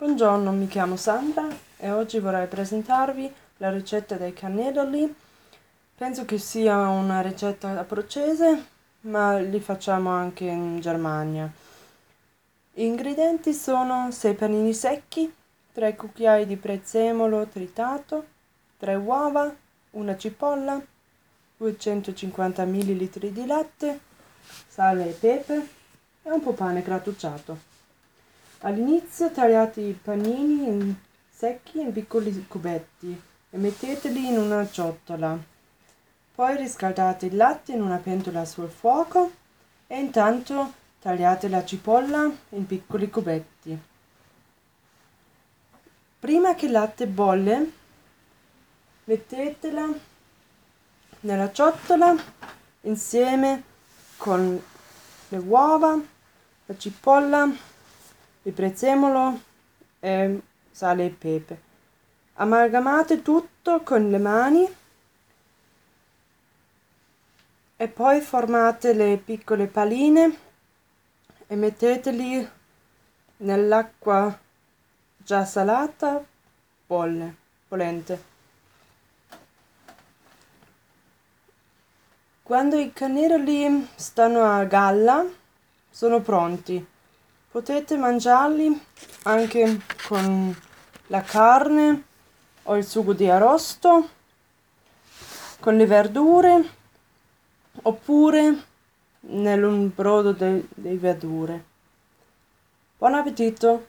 Buongiorno, mi chiamo Sandra e oggi vorrei presentarvi la ricetta dei cannelloli. Penso che sia una ricetta abruzzese, ma li facciamo anche in Germania. Gli ingredienti sono 6 panini secchi, 3 cucchiai di prezzemolo tritato, 3 uova, una cipolla, 250 ml di latte, sale e pepe e un po' pane grattugiato. All'inizio tagliate i panini in secchi in piccoli cubetti e metteteli in una ciotola. Poi riscaldate il latte in una pentola sul fuoco e intanto tagliate la cipolla in piccoli cubetti. Prima che il latte bolle, mettetela nella ciotola insieme con le uova, la cipolla il prezzemolo e sale e pepe. Amalgamate tutto con le mani e poi formate le piccole palline e metteteli nell'acqua già salata bolle, bollente. Quando i cannelloli stanno a galla sono pronti. Potete mangiarli anche con la carne o il sugo di arrosto, con le verdure oppure nel brodo delle verdure. Buon appetito!